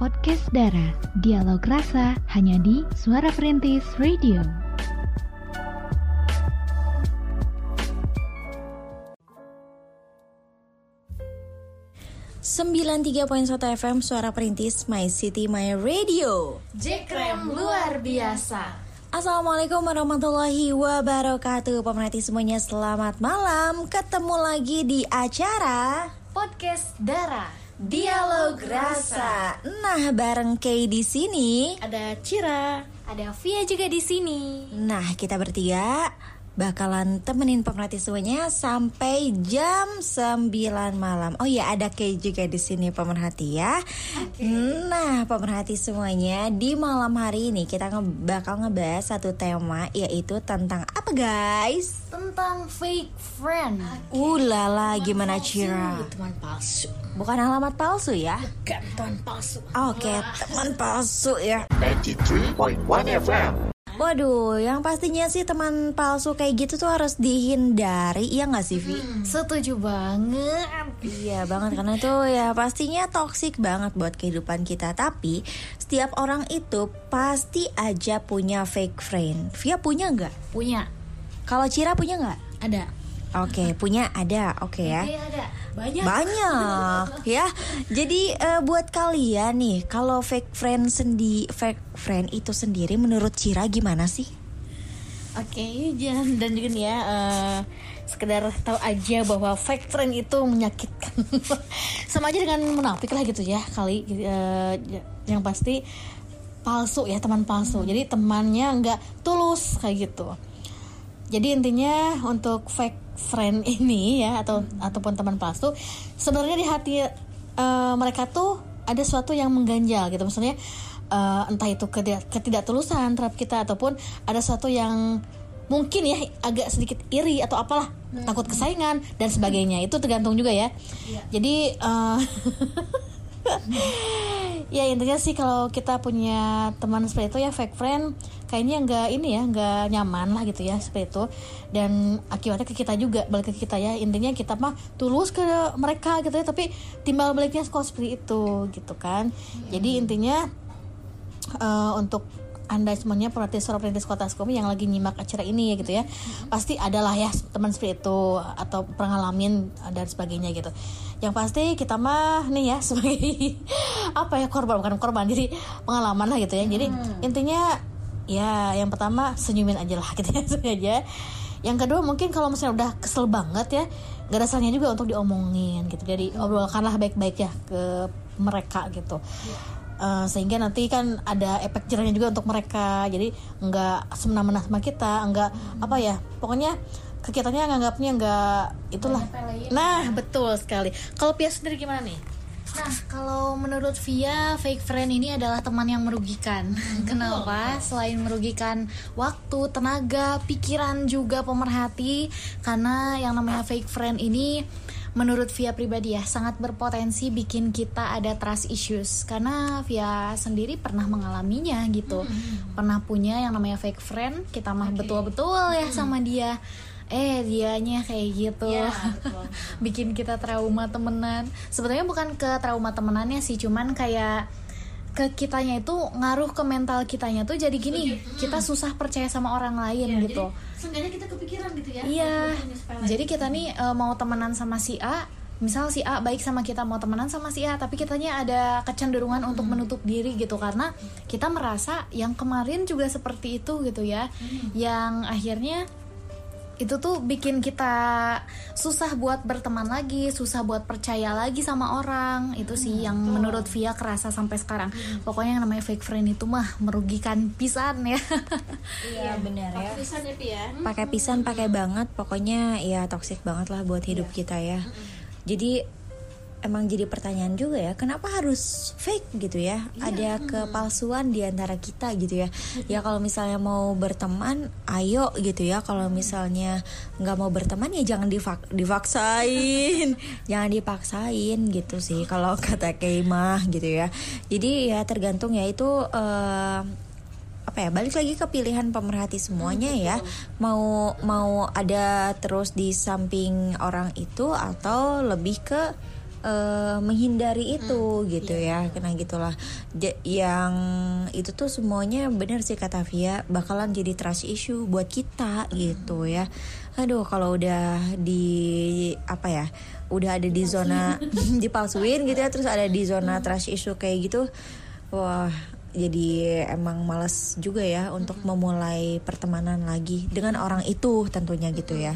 podcast Dara. Dialog rasa hanya di Suara Perintis Radio. Sembilan tiga poin satu FM Suara Perintis My City My Radio Jekrem luar biasa. Assalamualaikum warahmatullahi wabarakatuh Pemerhati semuanya selamat malam Ketemu lagi di acara Podcast Dara. Dialog Rasa. Nah bareng Kay di sini. Ada Cira, ada Via juga di sini. Nah kita bertiga bakalan temenin pemerhati semuanya sampai jam 9 malam. Oh ya ada Kay juga di sini pemerhati ya. Nah pemerhati semuanya di malam hari ini kita nge- bakal ngebahas satu tema yaitu tentang apa guys? Tentang fake friend. Ulala gimana Cira? Teman palsu. Bukan alamat palsu ya? Kan teman palsu. Oke teman palsu ya. 93.1 FM. Waduh, yang pastinya sih teman palsu kayak gitu tuh harus dihindari, iya nggak sih Vi? Setuju banget. Iya banget karena itu ya pastinya toksik banget buat kehidupan kita. Tapi setiap orang itu pasti aja punya fake friend. Via punya nggak? Punya. Kalau Cira punya nggak? Ada. Oke, punya ada. Oke ya. Iya ada. Banyak. Banyak ya. Jadi eh, buat kalian nih, kalau fake friend sendi fake friend itu sendiri menurut Cira gimana sih? Oke, jangan dan juga nih ya eh, sekedar tahu aja bahwa fake friend itu menyakitkan. Sama aja dengan munafik lah gitu ya kali eh, yang pasti palsu ya teman palsu. Jadi temannya nggak tulus kayak gitu. Jadi intinya untuk fake friend ini ya atau ataupun teman palsu sebenarnya di hati eh, mereka tuh ada sesuatu yang mengganjal gitu. Maksudnya eh, entah itu ketidak- ketidaktulusan terhadap kita ataupun ada sesuatu yang mungkin ya agak sedikit iri atau apalah takut kesaingan dan sebagainya. Itu tergantung juga ya. Jadi eh, ya intinya sih kalau kita punya teman seperti itu ya fake friend kayaknya nggak ini ya nggak nyaman lah gitu ya seperti itu. Dan akibatnya ke kita juga balik ke kita ya. Intinya kita mah tulus ke mereka gitu ya tapi timbal baliknya kok seperti itu gitu kan. Jadi intinya eh, untuk anda semuanya suara perintis kota Sukabumi yang lagi nyimak acara ini ya gitu ya pasti adalah ya teman seperti itu atau pengalamin dan sebagainya gitu yang pasti kita mah nih ya sebagai apa ya korban bukan korban jadi pengalaman lah gitu ya. Jadi intinya ya yang pertama senyumin aja lah gitu ya aja. Yang kedua mungkin kalau misalnya udah kesel banget ya gak ada salahnya juga untuk diomongin gitu. Jadi obrolkanlah baik-baik ya ke mereka gitu. Uh, sehingga nanti kan ada efek jerahnya juga untuk mereka. Jadi nggak semena-mena sama kita nggak apa ya pokoknya ke kitanya nganggapnya nggak itulah. Nah betul sekali. Kalau Pia sendiri gimana nih? Nah, kalau menurut Via, fake friend ini adalah teman yang merugikan. Kenapa? Selain merugikan waktu, tenaga, pikiran juga pemerhati, karena yang namanya fake friend ini menurut Via pribadi ya sangat berpotensi bikin kita ada trust issues. Karena Via sendiri pernah mengalaminya gitu. Pernah punya yang namanya fake friend kita mah betul-betul ya sama dia eh dianya kayak gitu. Bikin kita trauma temenan. Sebenarnya bukan ke trauma temenannya sih cuman kayak ke kitanya itu ngaruh ke mental kitanya tuh jadi gini kita susah percaya sama orang lain gitu. seenggaknya kita kepikiran gitu ya Iya. Jadi kita nih eh, mau temenan sama si A, misal si A baik sama kita mau temenan sama si A, tapi kitanya ada kecenderungan untuk menutup diri gitu karena kita merasa yang kemarin juga seperti itu gitu ya. Yang akhirnya itu tuh bikin kita susah buat berteman lagi, susah buat percaya lagi sama orang. Itu sih yang menurut Via kerasa sampai sekarang. Pokoknya yang namanya fake friend itu mah merugikan pisan ya. Iya benar ya. Tulisan ya Pi ya pakai pisan pakai banget pokoknya ya toksik banget lah buat hidup kita ya jadi emang jadi pertanyaan juga ya kenapa harus fake gitu ya? Ada kepalsuan di antara kita gitu ya. Ya kalau misalnya mau berteman ayo gitu ya. Kalau misalnya nggak mau berteman ya jangan divak divaksain jangan dipaksain gitu sih kalau kata Keimah gitu ya. Jadi ya tergantung ya itu eh, apa ya balik lagi ke pilihan pemerhati semuanya ya. mau mau ada terus di samping orang itu atau lebih ke eh, menghindari itu gitu ya karena gitulah. Ja- yang itu tuh semuanya benar sih kata Via bakalan jadi trust issue buat kita gitu ya. Aduh kalau udah di apa ya udah ada di zona dipalsuin gitu ya terus ada di zona trust issue kayak gitu wah jadi emang males juga ya untuk memulai pertemanan lagi dengan orang itu tentunya gitu ya.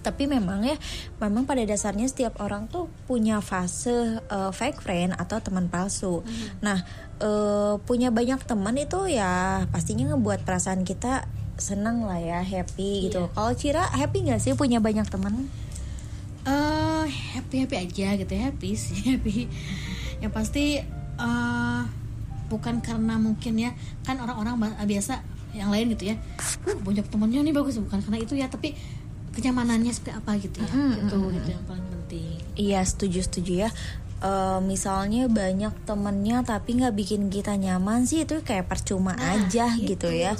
tapi memang ya memang pada dasarnya setiap orang tuh punya fase uh, fake friend atau teman palsu. Nah uh, punya banyak teman itu ya pastinya ngebuat perasaan kita senang lah ya happy gitu. Kalau Cira happy nggak sih punya banyak teman? Eh happy happy aja gitu ya happy sih happy. Yang pasti eh bukan karena mungkin ya kan orang-orang biasa yang lain gitu ya. Uh banyak temennya nih bagus. Bukan karena itu ya tapi kenyamanannya seperti apa gitu ya. Gitu gitu yang paling penting. Iya setuju setuju ya. Eh, misalnya banyak temennya tapi nggak bikin kita nyaman sih itu kayak percuma aja gitu ya.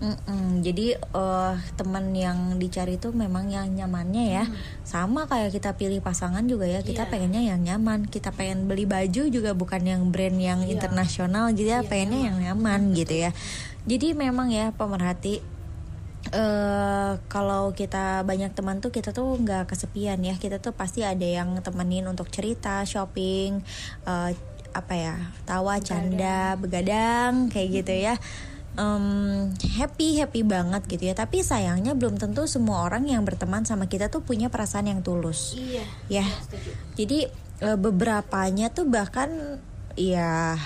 Mm-mm, Jadi eh, teman yang dicari itu memang yang nyamannya ya. Sama kayak kita pilih pasangan juga ya kita pengennya yang nyaman. Kita pengen beli baju juga bukan yang brand yang internasional gitu ya. pengennya yang nyaman gitu ya. Jadi memang ya pemerhati eh kalau kita banyak teman tuh kita tuh nggak kesepian ya. Kita tuh pasti ada yang temenin untuk cerita shopping eh, apa ya tawa canda begadang kayak gitu ya. Em, happy happy banget gitu ya. Tapi sayangnya belum tentu semua orang yang berteman sama kita tuh punya perasaan yang tulus. Iya. Ya. Jadi eh, beberapanya tuh bahkan ya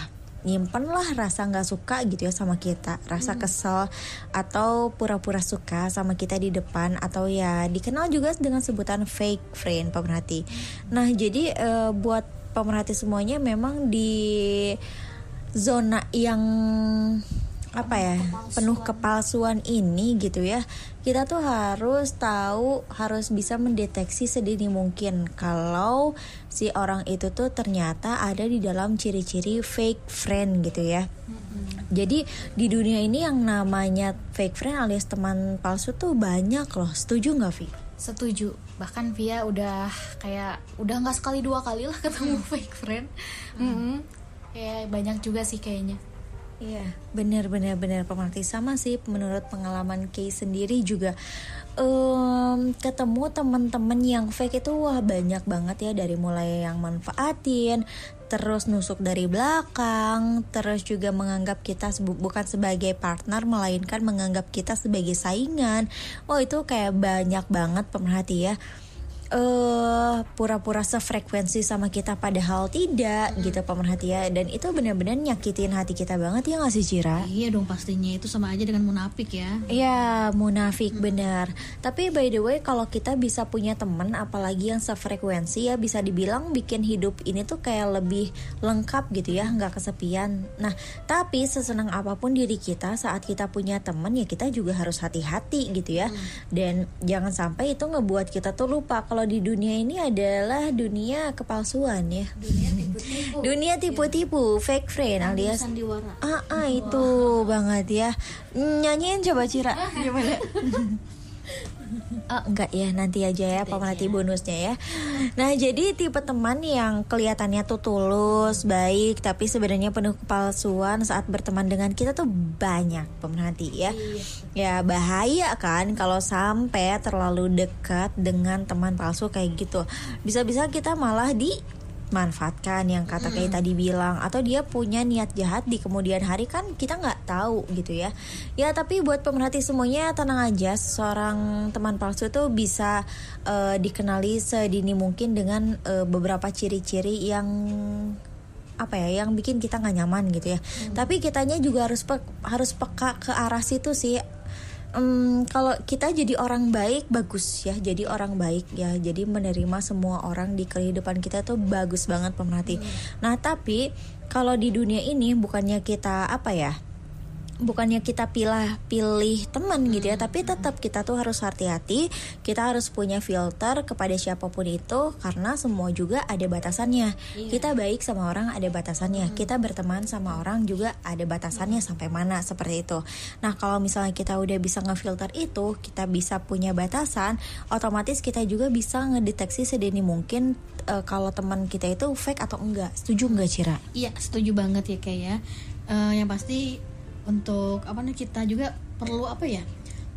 nyimpen lah rasa nggak suka gitu ya sama kita. Rasa kesel atau pura-pura suka sama kita di depan atau ya dikenal juga dengan sebutan fake friend pemerhati nah jadi eh, buat pemerhati semuanya memang di zona yang apa ya penuh kepalsuan ini gitu ya kita tuh harus tahu harus bisa mendeteksi sedini mungkin kalau si orang itu tuh ternyata ada di dalam ciri-ciri fake friend gitu ya jadi di dunia ini yang namanya fake friend alias teman palsu tuh banyak loh setuju nggak Vi? Setuju. Bahkan Via udah kayak udah nggak sekali dua kali lah ketemu fake friend. Mm-mm. Kayak banyak juga sih kayaknya. Iya, benar benar pemerhati sama sih menurut pengalaman Kay sendiri juga. Em, ketemu teman-teman yang fake itu wah banyak banget ya dari mulai yang manfaatin, terus nusuk dari belakang, terus juga menganggap kita bukan sebagai partner melainkan menganggap kita sebagai saingan. Wah, itu kayak banyak banget pemerhati ya eh pura-pura sefrekuensi sama kita padahal tidak gitu pemerhati ya dan itu benar-benar nyakitin hati kita banget ya nggak sih Cira? iya dong pastinya itu sama aja dengan munafik ya Ya munafik benar. Tapi by the way kalau kita bisa punya teman apalagi yang sefrekuensi ya bisa dibilang bikin hidup ini tuh kayak lebih lengkap gitu ya nggak kesepian. Nah tapi sesenang apa pun diri kita saat kita punya teman ya kita juga harus hati-hati gitu ya. Dan jangan sampai itu ngebuat kita tuh lupa kalau di dunia ini adalah dunia kepalsuan ya. Dunia tipu-tipu, fake friend alias sandiwara Ah, ah, itu banget ya. Nyanyiin coba Cira. Gimana? Oh, enggak ya, nanti aja ya pemerhati bonusnya ya. Nah, jadi tipe teman yang kelihatannya tuh tulus, baik, tapi sebenarnya penuh kepalsuan saat berteman dengan kita tuh banyak pemerhati ya. Ya, bahaya kan kalau sampai terlalu dekat dengan teman palsu kayak gitu. Bisa-bisa kita malah di manfaatkan yang kata kayak tadi bilang. Atau dia punya niat jahat di kemudian hari kan kita nggak tahu gitu ya. Ya tapi buat pemerhati semuanya tenang aja. Seorang teman palsu tuh bisa eh, dikenali sedini mungkin dengan eh, beberapa ciri-ciri yang apa ya yang bikin kita nggak nyaman gitu ya. Tapi kitanya juga harus pe- harus peka ke arah situ sih Em, kalau kita jadi orang baik bagus ya. Jadi orang baik ya. Jadi menerima semua orang di kehidupan kita tuh bagus banget pemerhati nah tapi kalau di dunia ini bukannya kita apa ya bukannya kita pilih pilih teman gitu ya tapi tetap kita tuh harus hati-hati kita harus punya filter kepada siapa pun itu karena semua juga ada batasannya. Kita baik sama orang ada batasannya. Kita berteman sama orang juga ada batasannya sampai mana seperti itu. Nah kalau misalnya kita udah bisa ngefilter itu kita bisa punya batasan otomatis kita juga bisa ngedeteksi sedini mungkin eh, kalau teman kita itu fake atau enggak. Setuju nggak Cira? Iya, setuju banget ya kayak ya. Eh, yang pasti untuk apa nih kita juga perlu apa ya?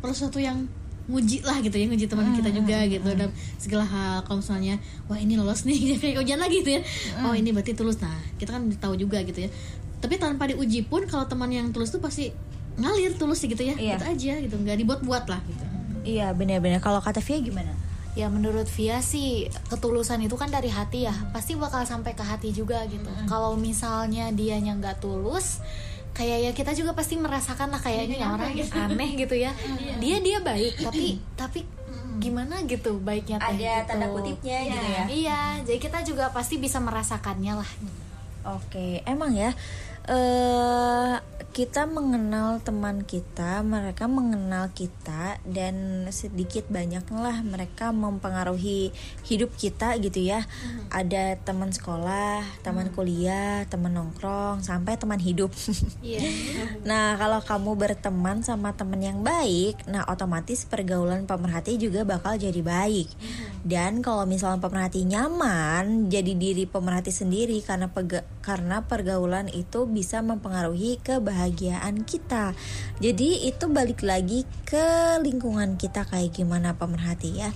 Perlu sesuatu yang nguji lah gitu ya, nguji teman kita juga gitu dan segala hal kalau misalnya wah ini lolos nih kayak ujian lagi gitu ya. Oh, ini berarti tulus. Nah, kita kan tahu juga gitu ya. Tapi tanpa diuji pun kalau teman yang tulus tuh pasti ngalir tulus gitu ya. Iya. Gitu aja gitu, nggak dibuat-buat lah gitu. Iya benar-benar kalau kata Via gimana? Ya menurut Via sih ketulusan itu kan dari hati ya Pasti bakal sampai ke hati juga gitu Kalau misalnya dianya nggak tulus Kayak ya kita juga pasti merasakan lah kayak ini orang aneh gitu ya. Dia dia baik tapi tapi gimana gitu baiknya teh Ada gitu. tanda kutipnya gitu ya. Iya. Jadi kita juga pasti bisa merasakannya lah. Oke, emang ya eh kita mengenal teman kita, mereka mengenal kita dan sedikit banyaklah mereka mempengaruhi hidup kita gitu ya. Ada teman sekolah, teman kuliah, teman nongkrong, sampai teman hidup. Iya Nah, kalau kamu berteman sama temen yang baik, nah otomatis pergaulan pemerhati juga bakal jadi baik. Dan kalau misalnya pemerhati nyaman, jadi diri pemerhati sendiri karena pega- karena pergaulan itu bisa mempengaruhi kebahagiaan kita. Jadi itu balik lagi ke lingkungan kita kayak gimana pemerhati ya.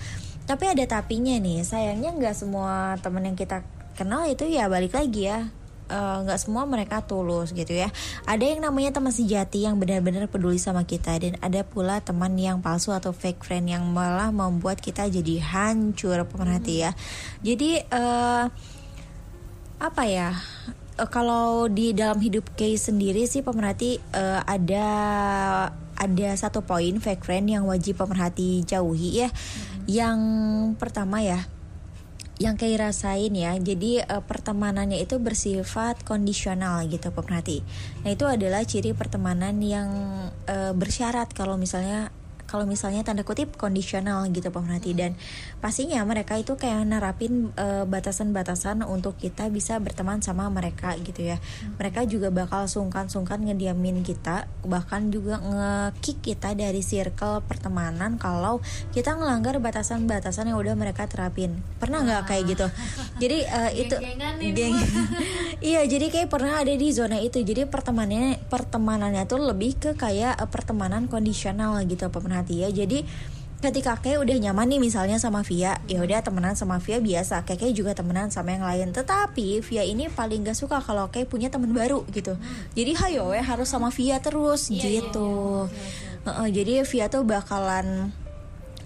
Tapi ada tapinya nih, sayangnya nggak semua temen yang kita kenal itu ya balik lagi ya eh, nggak semua mereka tulus gitu ya. Ada yang namanya teman sejati yang benar-benar peduli sama kita dan ada pula teman yang palsu atau fake friend yang malah membuat kita jadi hancur pemerhati ya. Jadi eh, apa ya? Eh, kalau di dalam hidup case sendiri sih pemerhati eh, ada ada satu poin fake friend yang wajib pemerhati jauhi ya. Yang pertama ya yang kayak rasain ya jadi eh, pertemanannya itu bersifat kondisional gitu pemerhati. Nah itu adalah ciri pertemanan yang eh, bersyarat kalau misalnya kalau misalnya tanda kutip kondisional gitu pemerhati. Dan pastinya mereka itu kayak nerapin eh, batasan-batasan untuk kita bisa berteman sama mereka gitu ya. Mereka juga bakal sungkan-sungkan ngediamin kita bahkan juga nge-kick kita dari circle pertemanan kalau kita ngelanggar batasan-batasan yang udah mereka terapin. Pernah nggak kayak gitu? Jadi eh, itu geng iya jadi kayak pernah ada di zona itu. Jadi pertemanannya pertemanannya tuh lebih ke kayak eh, pertemanan kondisional gitu pemerhati ya. Jadi ketika kayak udah nyaman nih misalnya sama Via ya udah temenan sama Via biasa. Kayak juga temenan sama yang lain. Tetapi Via ini paling gak suka kalau kayak punya temen baru gitu. Jadi hayo ya harus sama Via terus. Gitu. Heeh, jadi Via tuh bakalan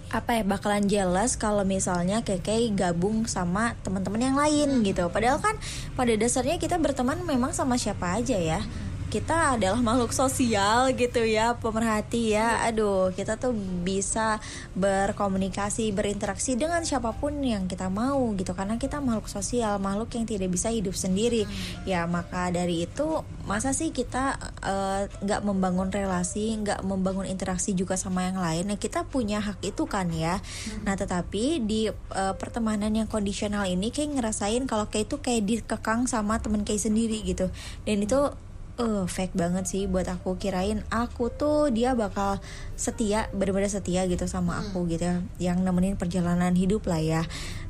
apa ya bakalan jelas kalau misalnya Keke gabung sama teman-teman yang lain gitu. Padahal kan pada dasarnya kita berteman memang sama siapa aja ya. Kita adalah makhluk sosial gitu ya, pemerhati ya. Aduh, kita tuh bisa berkomunikasi, berinteraksi dengan siapa pun yang kita mau gitu karena kita makhluk sosial, makhluk yang tidak bisa hidup sendiri. Ya, maka dari itu masa sih kita eh, nggak membangun relasi, nggak membangun interaksi juga sama yang lain. Nah, kita punya hak itu kan ya. Nah, tetapi di eh, pertemanan yang kondisional ini kayak ngerasain kalau kayak itu kayak dikekang sama temen kayak sendiri gitu. Dan itu eh fake banget sih buat aku kirain aku tuh dia bakal setia bener-bener setia gitu sama aku gitu ya. Yang nemenin perjalanan hidup lah ya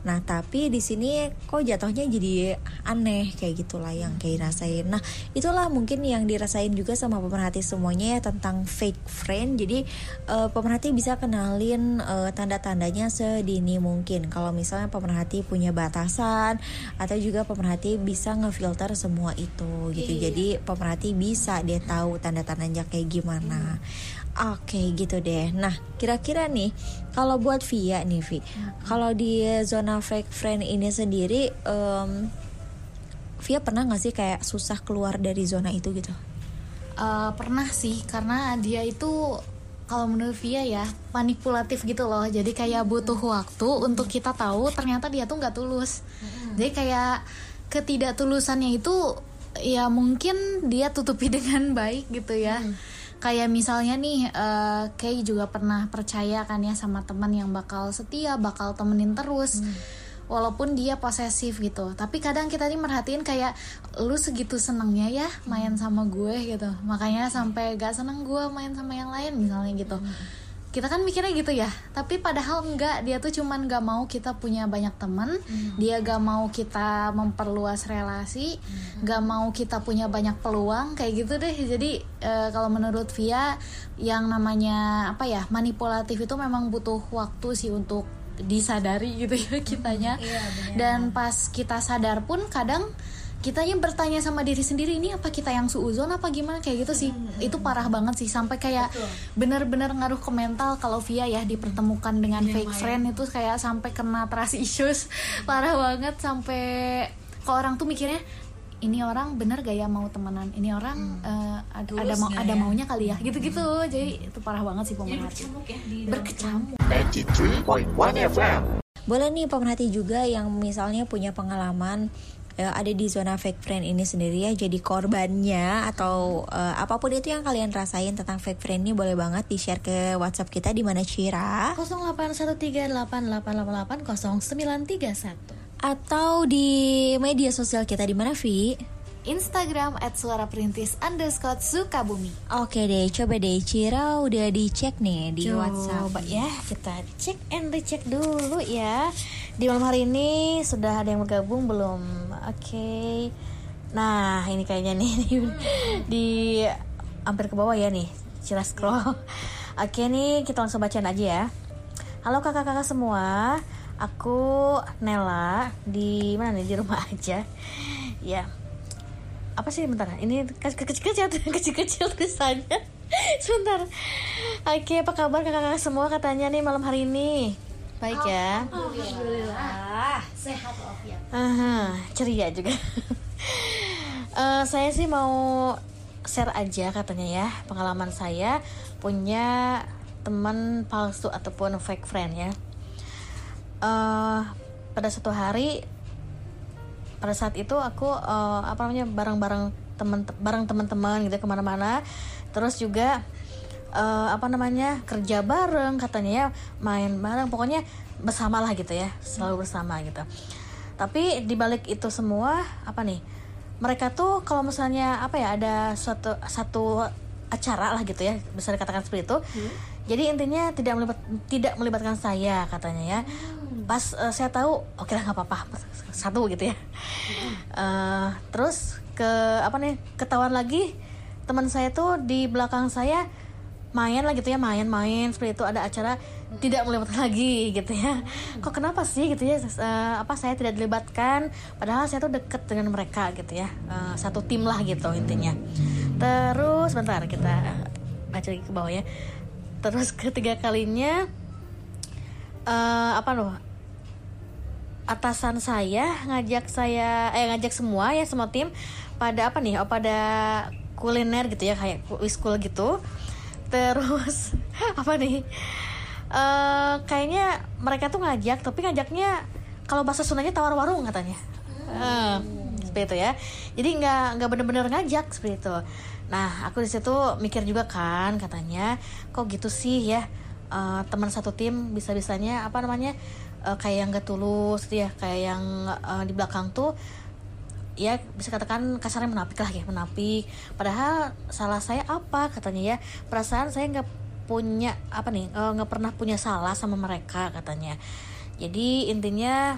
nah tapi di sini kok jatuhnya jadi aneh kayak gitulah yang kayak rasain nah itulah mungkin yang dirasain juga sama pemerhati semuanya ya tentang fake friend. Jadi eh, pemerhati bisa kenalin eh, tanda-tandanya sedini mungkin. Kalau misalnya pemerhati punya batasan atau juga pemerhati bisa ngefilter semua itu gitu. Jadi pemerhati bisa dia tahu tanda-tandanya kayak gimana Oke gitu deh. Nah kira-kira nih kalau buat Via nih Vi, kalau di zona fake friend ini sendiri, em, Via pernah nggak sih kayak susah keluar dari zona itu gitu? Eh, pernah sih karena dia itu kalau menurut Via ya manipulatif gitu loh. Jadi kayak butuh waktu untuk kita tahu ternyata dia tuh nggak tulus. Jadi kayak ketidaktulusannya itu ya mungkin dia tutupi dengan baik gitu ya kayak misalnya nih eh Kay juga pernah percaya kan ya sama teman yang bakal setia bakal temenin terus walaupun dia posesif gitu. Tapi kadang kita nih merhatiin kayak lu segitu senengnya ya main sama gue gitu. Makanya sampai gak seneng gue main sama yang lain misalnya gitu kita kan mikirnya gitu ya. Tapi padahal enggak. Dia tuh cuman gak mau kita punya banyak temen dia gak mau kita memperluas relasi. Gak mau kita punya banyak peluang. Kayak gitu deh. Jadi eh, kalau menurut Via yang namanya apa ya manipulatif itu memang butuh waktu sih untuk disadari gitu ya kitanya. Dan pas kita sadar pun kadang kitanya bertanya sama diri sendiri ini apa kita yang suuzon apa gimana? Kayak gitu sih. Itu parah banget sih. Sampai kayak benar-benar ngaruh ke mental kalau Via ya dipertemukan dengan fake friend itu kayak sampai kena trust issues. Parah banget sampai kalau orang tuh mikirnya ini orang bener gak ya mau temenan? Ini orang eh, ada ada mau ada maunya kali ya. Gitu-gitu. Jadi itu parah banget sih pemerhati berkecamuk 93.1 FM. Boleh nih pemerhati juga yang misalnya punya pengalaman eh, ada di zona fake friend ini sendiri ya jadi korbannya atau eh, apa pun itu yang kalian rasain tentang fake friend ini boleh banget di share ke WhatsApp kita di mana Cira 0813880931 atau di media sosial kita di mana Vi? Instagram at suara perintis underscore Sukabumi. Oke deh, coba deh Cira udah dicek nih di WhatsApp. Coba ya kita cek and recheck dulu ya. Di malam hari ini sudah ada yang bergabung belum? Oke. Nah ini kayaknya nih di, di hampir ke bawah ya nih Cira scroll. Oke nih kita langsung bacain aja ya. Halo kakak-kakak semua. Aku Nela di mana nih? Di rumah aja. Ya apa sih bentar. Ini kecil-kecil kecil-kecil tulisannya. Sebentar. Oke apa kabar kakak-kakak semua katanya nih malam hari ini? Baik ya? Aha, ceria juga. Eh, saya sih mau share aja katanya ya pengalaman saya punya teman palsu ataupun fake friend ya. Eh pada suatu hari pada saat itu aku eh, apa namanya bareng-bareng teman bareng teman-teman gitu ke mana-mana. Terus juga eh, apa namanya kerja bareng katanya ya main bareng. Pokoknya bersama lah gitu ya selalu bersama gitu. Tapi dibalik itu semua apa nih mereka tuh kalau misalnya apa ya ada suatu satu acara lah gitu ya bisa dikatakan seperti itu jadi intinya tidak melibat tidak melibatkan saya katanya ya. Pas eh, saya tahu oke lah nggak apa-apa. Satu gitu ya. Eh, terus ke apa nih ketahuan lagi teman saya tuh di belakang saya main lah gitu ya main-main seperti itu. Ada acara tidak melibatkan lagi gitu ya. Kok kenapa sih gitu ya Eh, apa saya tidak dilibatkan? Padahal saya tuh deket dengan mereka gitu ya. Eh, satu tim lah gitu intinya. Terus bentar kita baca lagi ke bawah ya terus ketiga kalinya eh apa loh atasan saya ngajak saya eh ngajak semua ya semua tim pada apa nih? Oh pada kuliner gitu ya kayak wiskul gitu. Terus apa nih? Eh kayaknya mereka tuh ngajak tapi ngajaknya kalau bahasa Sundanya tawar warung katanya Eh, seperti itu ya. Jadi nggak nggak bener-bener ngajak seperti itu nah aku di situ mikir juga kan katanya kok gitu sih ya Eh, teman satu tim bisa bisanya apa namanya eh, kayak yang gak tulus gitu ya kayak yang eh, di belakang tuh ya bisa katakan kasarnya menapik lah ya menapik. Padahal salah saya apa katanya ya. Perasaan saya nggak punya apa nih nggak pernah punya salah sama mereka katanya. Jadi intinya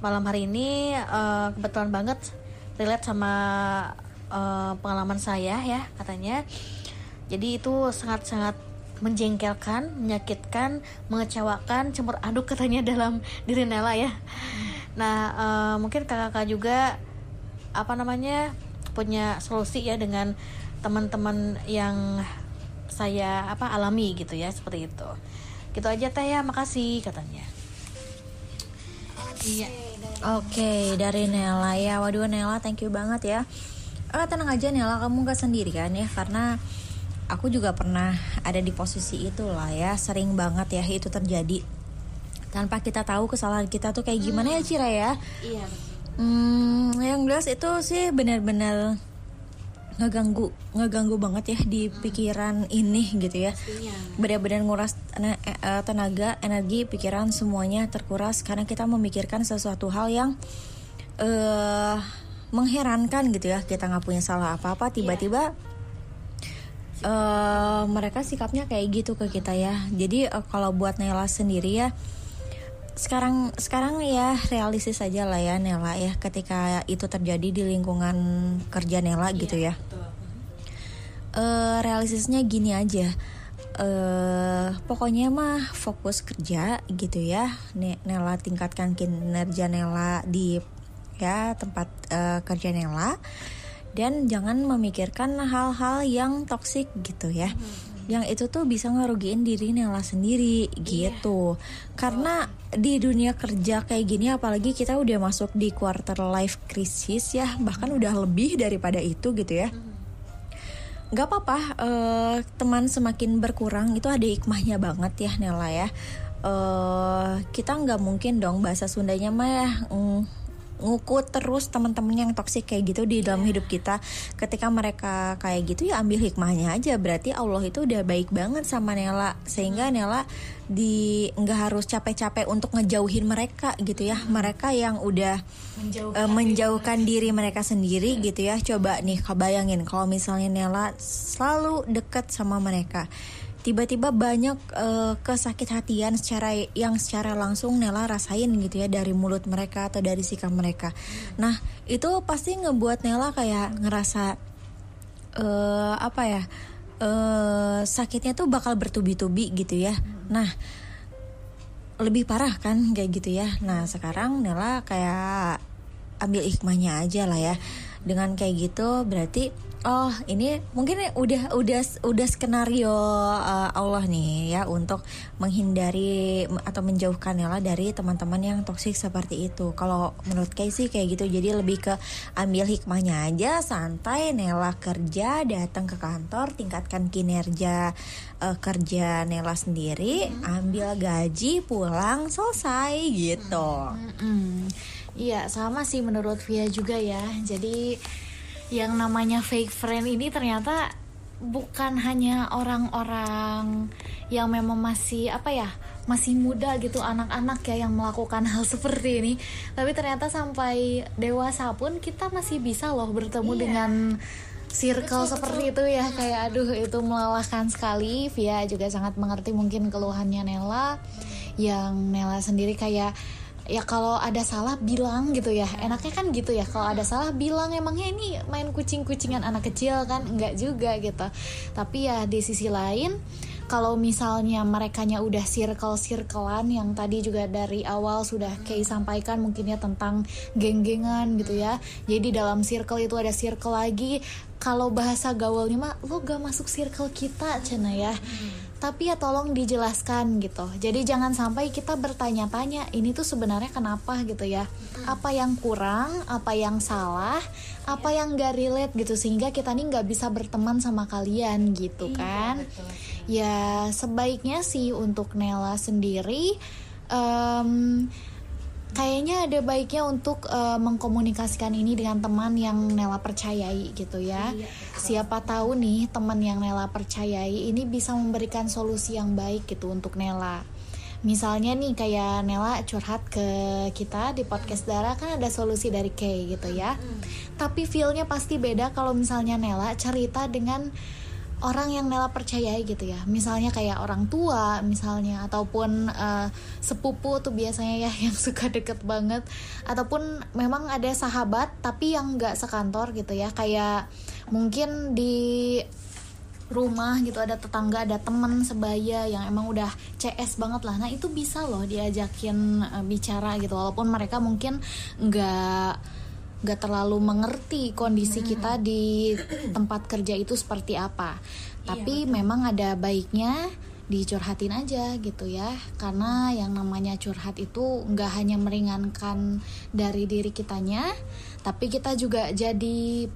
malam hari ini eh, kebetulan banget relate sama eh, pengalaman saya ya katanya jadi itu sangat-sangat menjengkelkan, menyakitkan, mengecewakan, campur aduk katanya dalam diri Nela ya. Nah, eh, mungkin kakak-kakak juga apa namanya punya solusi ya dengan teman-teman yang saya apa alami gitu ya seperti itu. Gitu aja teh ya, makasih katanya. Iya. Oke, dari Nela ya. Waduh Nela, thank you banget ya. Eh, tenang aja Nela, kamu gak sendiri kan ya karena aku juga pernah ada di posisi itu lah ya. Sering banget ya itu terjadi. Tanpa kita tahu kesalahan kita tuh kayak gimana ya Cira ya. Iya. Hmm, yang jelas itu sih benar-benar ngeganggu ngeganggu banget ya di pikiran ini gitu ya benar-benar nguras eh, eh, tenaga energi pikiran semuanya terkuras karena kita memikirkan sesuatu hal yang eh mengherankan gitu ya kita nggak punya salah apa-apa tiba-tiba eh mereka sikapnya kayak gitu ke kita ya. Jadi eh, kalau buat Nela sendiri ya sekarang sekarang ya realistis aja lah ya Nela ya ketika itu terjadi di lingkungan kerja Nela gitu ya. eh realistisnya gini aja. Eh pokoknya mah fokus kerja gitu ya Ne- Nela tingkatkan kinerja Nela di ya tempat eh, kerja Nela. Dan jangan memikirkan hal-hal yang toksik gitu ya. Yang itu tuh bisa ngerugiin diri Nela sendiri gitu. Karena di dunia kerja kayak gini apalagi kita udah masuk di quarter life crisis ya bahkan udah lebih daripada itu gitu ya. Nggak apa-apa eh, teman semakin berkurang itu ada hikmahnya banget ya Nela ya. Eh kita nggak mungkin dong bahasa Sundanya mah ya mm, ngukut terus teman-teman yang toksik kayak gitu di dalam hidup kita. Ketika mereka kayak gitu ya ambil hikmahnya aja. Berarti Allah itu udah baik banget sama Nela. Sehingga Nela di nggak harus capek-capek untuk ngejauhin mereka gitu ya. Mereka yang udah eh, menjauhkan diri mereka sendiri gitu ya. Coba nih bayangin kalau misalnya Nela selalu deket sama mereka tiba-tiba banyak eh, kesakit hatian secara yang secara langsung Nela rasain gitu ya dari mulut mereka atau dari sikap mereka. Nah itu pasti ngebuat Nela kayak ngerasa eh apa ya eh sakitnya tuh bakal bertubi-tubi gitu ya. Nah lebih parah kan kayak gitu ya. Nah sekarang Nela kayak ambil hikmahnya aja lah ya. Dengan kayak gitu berarti oh ini mungkin udah udah udah skenario uh, Allah nih ya untuk menghindari atau menjauhkan Nela dari teman-teman yang toksik seperti itu. Kalau menurut Kay sih kayak gitu. Jadi lebih ke ambil hikmahnya aja, santai Nela kerja, datang ke kantor, tingkatkan kinerja uh, kerja Nela sendiri, ambil gaji, pulang, selesai gitu. Mm-mm. Iya sama sih menurut Via juga ya Jadi yang namanya fake friend ini ternyata bukan hanya orang-orang yang memang masih apa ya masih muda gitu anak-anak ya yang melakukan hal seperti ini. Tapi ternyata sampai dewasa pun kita masih bisa loh bertemu dengan circle seperti itu ya. Kayak aduh itu melelahkan sekali. Via juga sangat mengerti mungkin keluhannya Nela. Yang Nela sendiri kayak ya kalau ada salah bilang gitu ya. Enaknya kan gitu ya kalau ada salah bilang emangnya ini main kucing-kucingan anak kecil kan? Enggak juga gitu. Tapi ya di sisi lain kalau misalnya merekanya udah circle-circlean yang tadi juga dari awal sudah Kay sampaikan mungkin ya tentang geng-gengan gitu ya. Jadi dalam circle itu ada circle lagi. Kalau bahasa gaulnya mah lo gak masuk circle kita cina ya tapi ya tolong dijelaskan gitu. Jadi jangan sampai kita bertanya-tanya ini tuh sebenarnya kenapa? gitu ya. Apa yang kurang apa yang salah apa yang gak relate gitu sehingga kita nih nggak bisa berteman sama kalian gitu kan. ya sebaiknya sih untuk Nela sendiri em, kayaknya ada baiknya untuk eh, mengkomunikasikan ini dengan teman yang Nela percayai gitu ya. Siapa tahu nih teman yang Nela percayai ini bisa memberikan solusi yang baik gitu untuk Nela. Misalnya nih kayak Nela curhat ke kita di podcast Dara kan ada solusi dari Kay gitu ya. Tapi feelnya pasti beda kalau misalnya Nela cerita dengan orang yang Nela percayai gitu ya. Misalnya kayak orang tua misalnya ataupun eh, sepupu tuh biasanya ya yang suka deket banget. Ataupun memang ada sahabat tapi yang nggak sekantor gitu ya. Kayak mungkin di rumah gitu ada tetangga ada temen sebaya yang emang udah CS banget lah. Nah itu bisa loh diajakin eh, bicara gitu. Walaupun mereka mungkin nggak nggak terlalu mengerti kondisi kita di tempat kerja itu seperti apa. Tapi memang ada baiknya dicurhatin aja gitu ya. Karena yang namanya curhat itu nggak hanya meringankan dari diri kitanya tapi kita juga jadi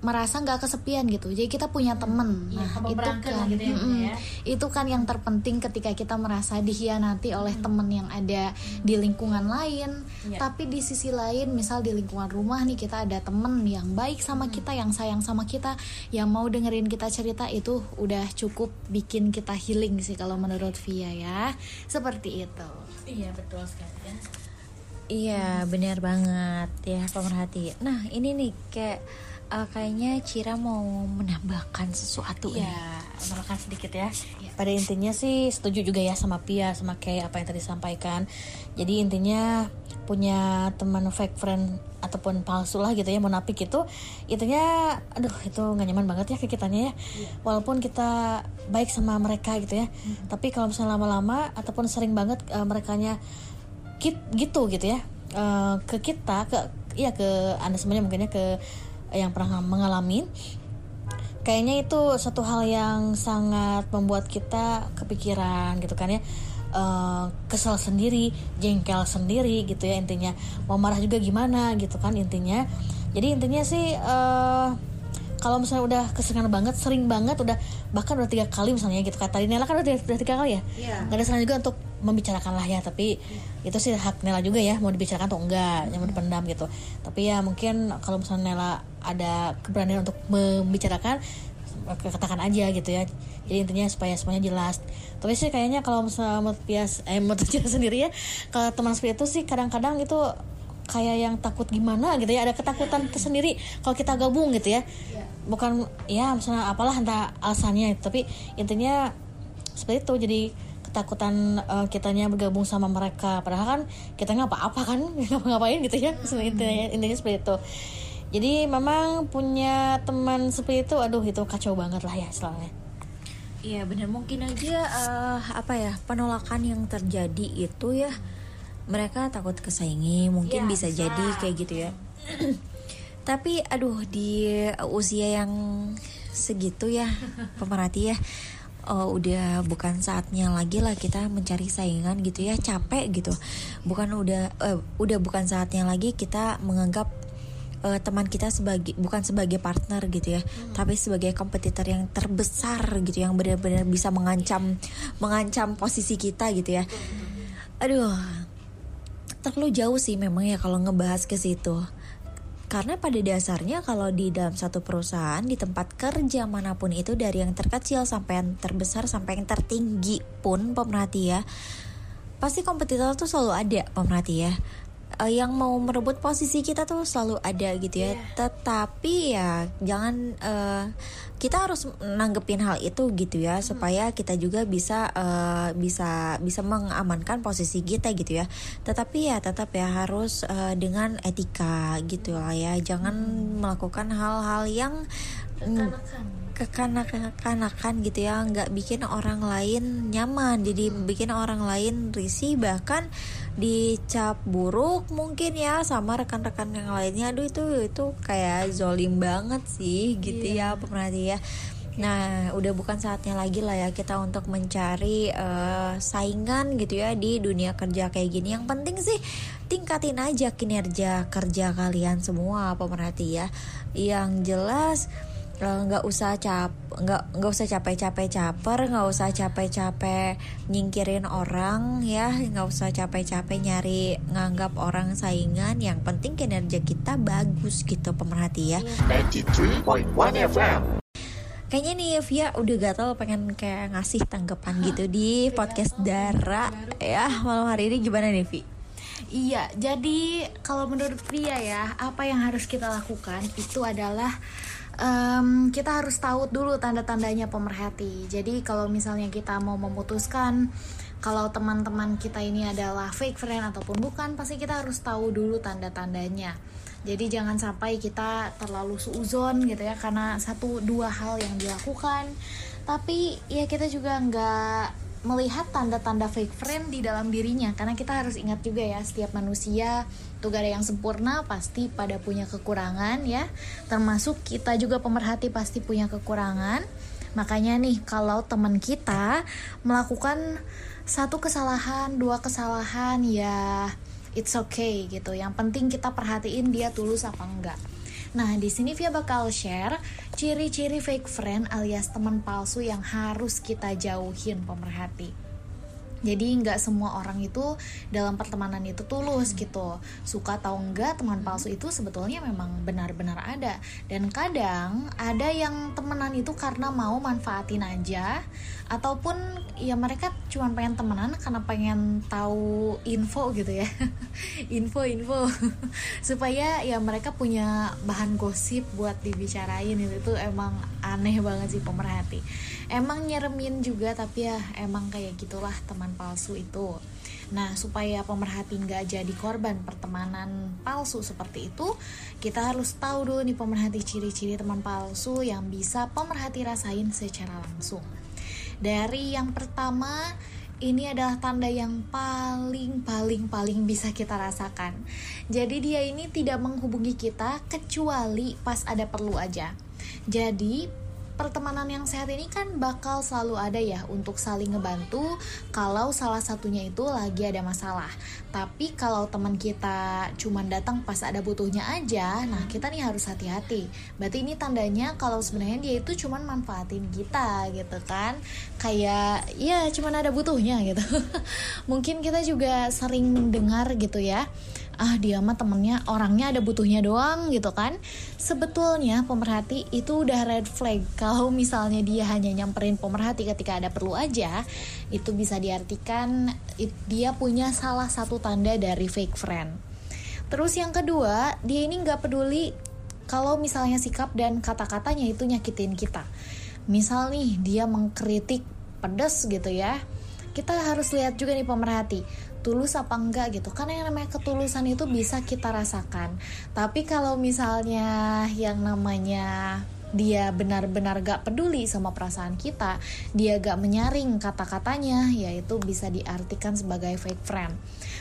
merasa nggak kesepian gitu. Jadi kita punya temen. Iya, nah itu kan. gitu ya, mm-mm. ya. itu kan yang terpenting ketika kita merasa dikhianati oleh temen yang ada di lingkungan lain. Iya. tapi di sisi lain misal di lingkungan rumah nih kita ada temen yang baik sama kita yang sayang sama kita yang mau dengerin kita cerita itu udah cukup bikin kita healing sih kalau menurut Via ya. Seperti itu. Iya betul sekali ya. Iya benar banget ya pemerhati. Nah ini nih kayak eh, kayaknya Cira mau menambahkan sesuatu nih. Iya, menambahkan sedikit ya. Pada intinya sih setuju juga ya sama Pia sama kayak apa yang tadi disampaikan. Jadi intinya punya teman fake friend ataupun palsu lah gitu ya munafik itu intinya aduh itu nggak nyaman banget ya ke kitanya ya walaupun kita baik sama mereka gitu ya tapi kalau misalnya lama-lama ataupun sering banget uh, merekanya kit gitu gitu ya Eh, ke kita ke iya ke anda semuanya mungkin ya ke yang pernah mengalami. Kayaknya itu satu hal yang sangat membuat kita kepikiran gitu kan ya. Eh, kesel sendiri jengkel sendiri gitu ya intinya. Mau marah juga gimana gitu kan intinya. Jadi intinya sih eh kalau misalnya udah keseringan banget sering banget udah bahkan udah tiga kali misalnya gitu. Kata Nela kan udah, tiga- udah tiga kali ya? Nggak ada salahnya juga untuk membicarakan lah ya tapi itu sih hak Nela juga ya mau dibicarakan atau enggak yang mau dipendam gitu. Tapi ya mungkin kalau misalnya Nela ada keberanian untuk membicarakan katakan aja gitu ya. Jadi intinya supaya semuanya jelas. Tapi sih kayaknya kalau misalnya menurut Pias eh menurut sendiri ya kalau teman seperti itu sih kadang-kadang itu kayak yang takut gimana gitu ya. Ada ketakutan tersendiri kalau kita gabung gitu ya bukan ya misalnya apalah entah alasannya tapi intinya seperti itu. Jadi ketakutan eh, kitanya bergabung sama mereka. Padahal kan kita nggak apa-apa kan ngapa-ngapain gitu ya intinya, intinya seperti itu. Jadi memang punya teman seperti itu aduh itu kacau banget lah ya istilahnya. Iya benar mungkin aja eh, apa ya penolakan yang terjadi itu ya mereka takut kesaingi mungkin bisa. jadi kayak gitu ya. Tapi aduh di usia yang segitu ya pemerhati ya eh, udah bukan saatnya lagi lah kita mencari saingan gitu ya capek gitu. Bukan udah eh, udah bukan saatnya lagi kita menganggap eh, teman kita sebagai bukan sebagai partner gitu ya tapi sebagai kompetitor yang terbesar gitu yang benar-benar bisa mengancam mengancam posisi kita gitu ya. Aduh terlalu jauh sih memang ya kalau ngebahas ke situ karena pada dasarnya kalau di dalam satu perusahaan di tempat kerja mana pun itu dari yang terkecil sampai yang terbesar sampai yang tertinggi pun pemerhati ya pasti kompetitor tuh selalu ada pemerhati ya Eh, yang mau merebut posisi kita tuh selalu ada gitu ya. Tetapi ya jangan eh, kita harus nanggepin hal itu gitu ya supaya kita juga bisa eh, bisa bisa mengamankan posisi kita gitu ya. Tetapi ya tetap ya harus eh, dengan etika gitu lah ya. Jangan melakukan hal-hal yang kekanak-kanakan gitu ya. Nggak bikin orang lain nyaman. Jadi bikin orang lain risih. Bahkan dicap buruk mungkin ya sama rekan-rekan yang lainnya aduh itu itu kayak zolim banget sih gitu ya pemerhati ya Nah, udah bukan saatnya lagi lah ya kita untuk mencari eh, saingan gitu ya di dunia kerja kayak gini. Yang penting sih tingkatin aja kinerja kerja kalian semua pemerhati ya. Yang jelas nggak usah cap nggak nggak usah capek-capek caper nggak usah capek-capek nyingkirin orang ya nggak usah capek-capek nyari nganggap orang saingan yang penting kinerja kita bagus gitu pemerhati ya 93.1 FM. Kayaknya nih Via udah gatel pengen kayak ngasih tanggapan gitu di podcast Dara ya malam hari ini gimana nih Vi? Iya, jadi kalau menurut Via ya, apa yang harus kita lakukan itu adalah em, kita harus tahu dulu tanda-tandanya pemerhati. Jadi kalau misalnya kita mau memutuskan kalau teman-teman kita ini adalah fake friend ataupun bukan, pasti kita harus tahu dulu tanda-tandanya. Jadi jangan sampai kita terlalu suuzon gitu ya karena satu dua hal yang dilakukan. Tapi ya kita juga nggak melihat tanda-tanda fake friend di dalam dirinya karena kita harus ingat juga ya setiap manusia tuh yang sempurna pasti pada punya kekurangan ya. Termasuk kita juga pemerhati pasti punya kekurangan. Makanya nih kalau teman kita melakukan satu kesalahan dua kesalahan ya it's okay gitu. Yang penting kita perhatiin dia tulus apa enggak. Nah, di sini Via bakal share ciri-ciri fake friend alias teman palsu yang harus kita jauhin pemerhati. Jadi nggak semua orang itu dalam pertemanan itu tulus gitu. Suka atau enggak teman palsu itu sebetulnya memang benar-benar ada. Dan kadang ada yang temenan itu karena mau manfaatin aja ataupun ya mereka cuma pengen temenan karena pengen tahu info gitu ya. Info-info supaya ya mereka punya bahan gosip buat dibicarain itu tuh emang aneh banget sih pemerhati. Emang nyeremin juga tapi ya emang kayak gitulah teman palsu itu. Nah, supaya pemerhati nggak jadi korban pertemanan palsu seperti itu, kita harus tahu dulu nih pemerhati ciri-ciri teman palsu yang bisa pemerhati rasain secara langsung. Dari yang pertama, ini adalah tanda yang paling paling paling bisa kita rasakan. Jadi dia ini tidak menghubungi kita kecuali pas ada perlu aja. Jadi pertemanan yang sehat ini kan bakal selalu ada ya untuk saling ngebantu kalau salah satunya itu lagi ada masalah. Tapi kalau teman kita cuman datang pas ada butuhnya aja, nah kita nih harus hati-hati. Berarti ini tandanya kalau sebenarnya dia itu cuman manfaatin kita gitu kan. Kayak ya cuman ada butuhnya gitu. Mungkin kita juga sering mendengar gitu ya ah dia mah temennya orangnya ada butuhnya doang gitu kan. Sebetulnya pemerhati itu udah red flag. Kalau misalnya dia hanya nyamperin pemerhati ketika ada perlu aja itu bisa diartikan dia punya salah satu tanda dari fake friend. Terus yang kedua dia ini nggak peduli kalau misalnya sikap dan kata-katanya itu nyakitin kita. Misal nih dia mengkritik pedes gitu ya. Kita harus lihat juga nih pemerhati tulus apa enggak gitu karena yang namanya ketulusan itu bisa kita rasakan tapi kalau misalnya yang namanya dia benar-benar gak peduli sama perasaan kita, dia gak menyaring kata-katanya, yaitu bisa diartikan sebagai fake friend.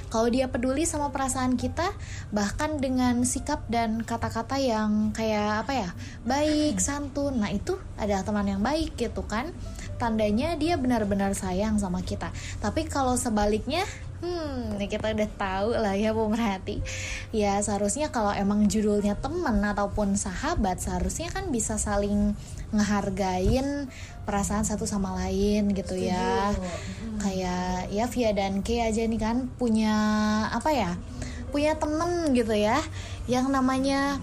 Kalau dia peduli sama perasaan kita, bahkan dengan sikap dan kata-kata yang kayak apa ya, baik, santun, nah itu adalah teman yang baik gitu kan. Tandanya dia benar-benar sayang sama kita. Tapi kalau sebaliknya, Hmm, ini kita udah tahu lah ya pemerhati. Ya seharusnya kalau emang judulnya temen ataupun sahabat, seharusnya kan bisa saling ngehargain perasaan satu sama lain gitu ya. Hmm. Kayak ya Via dan K aja nih kan punya apa ya? Punya temen gitu ya, yang namanya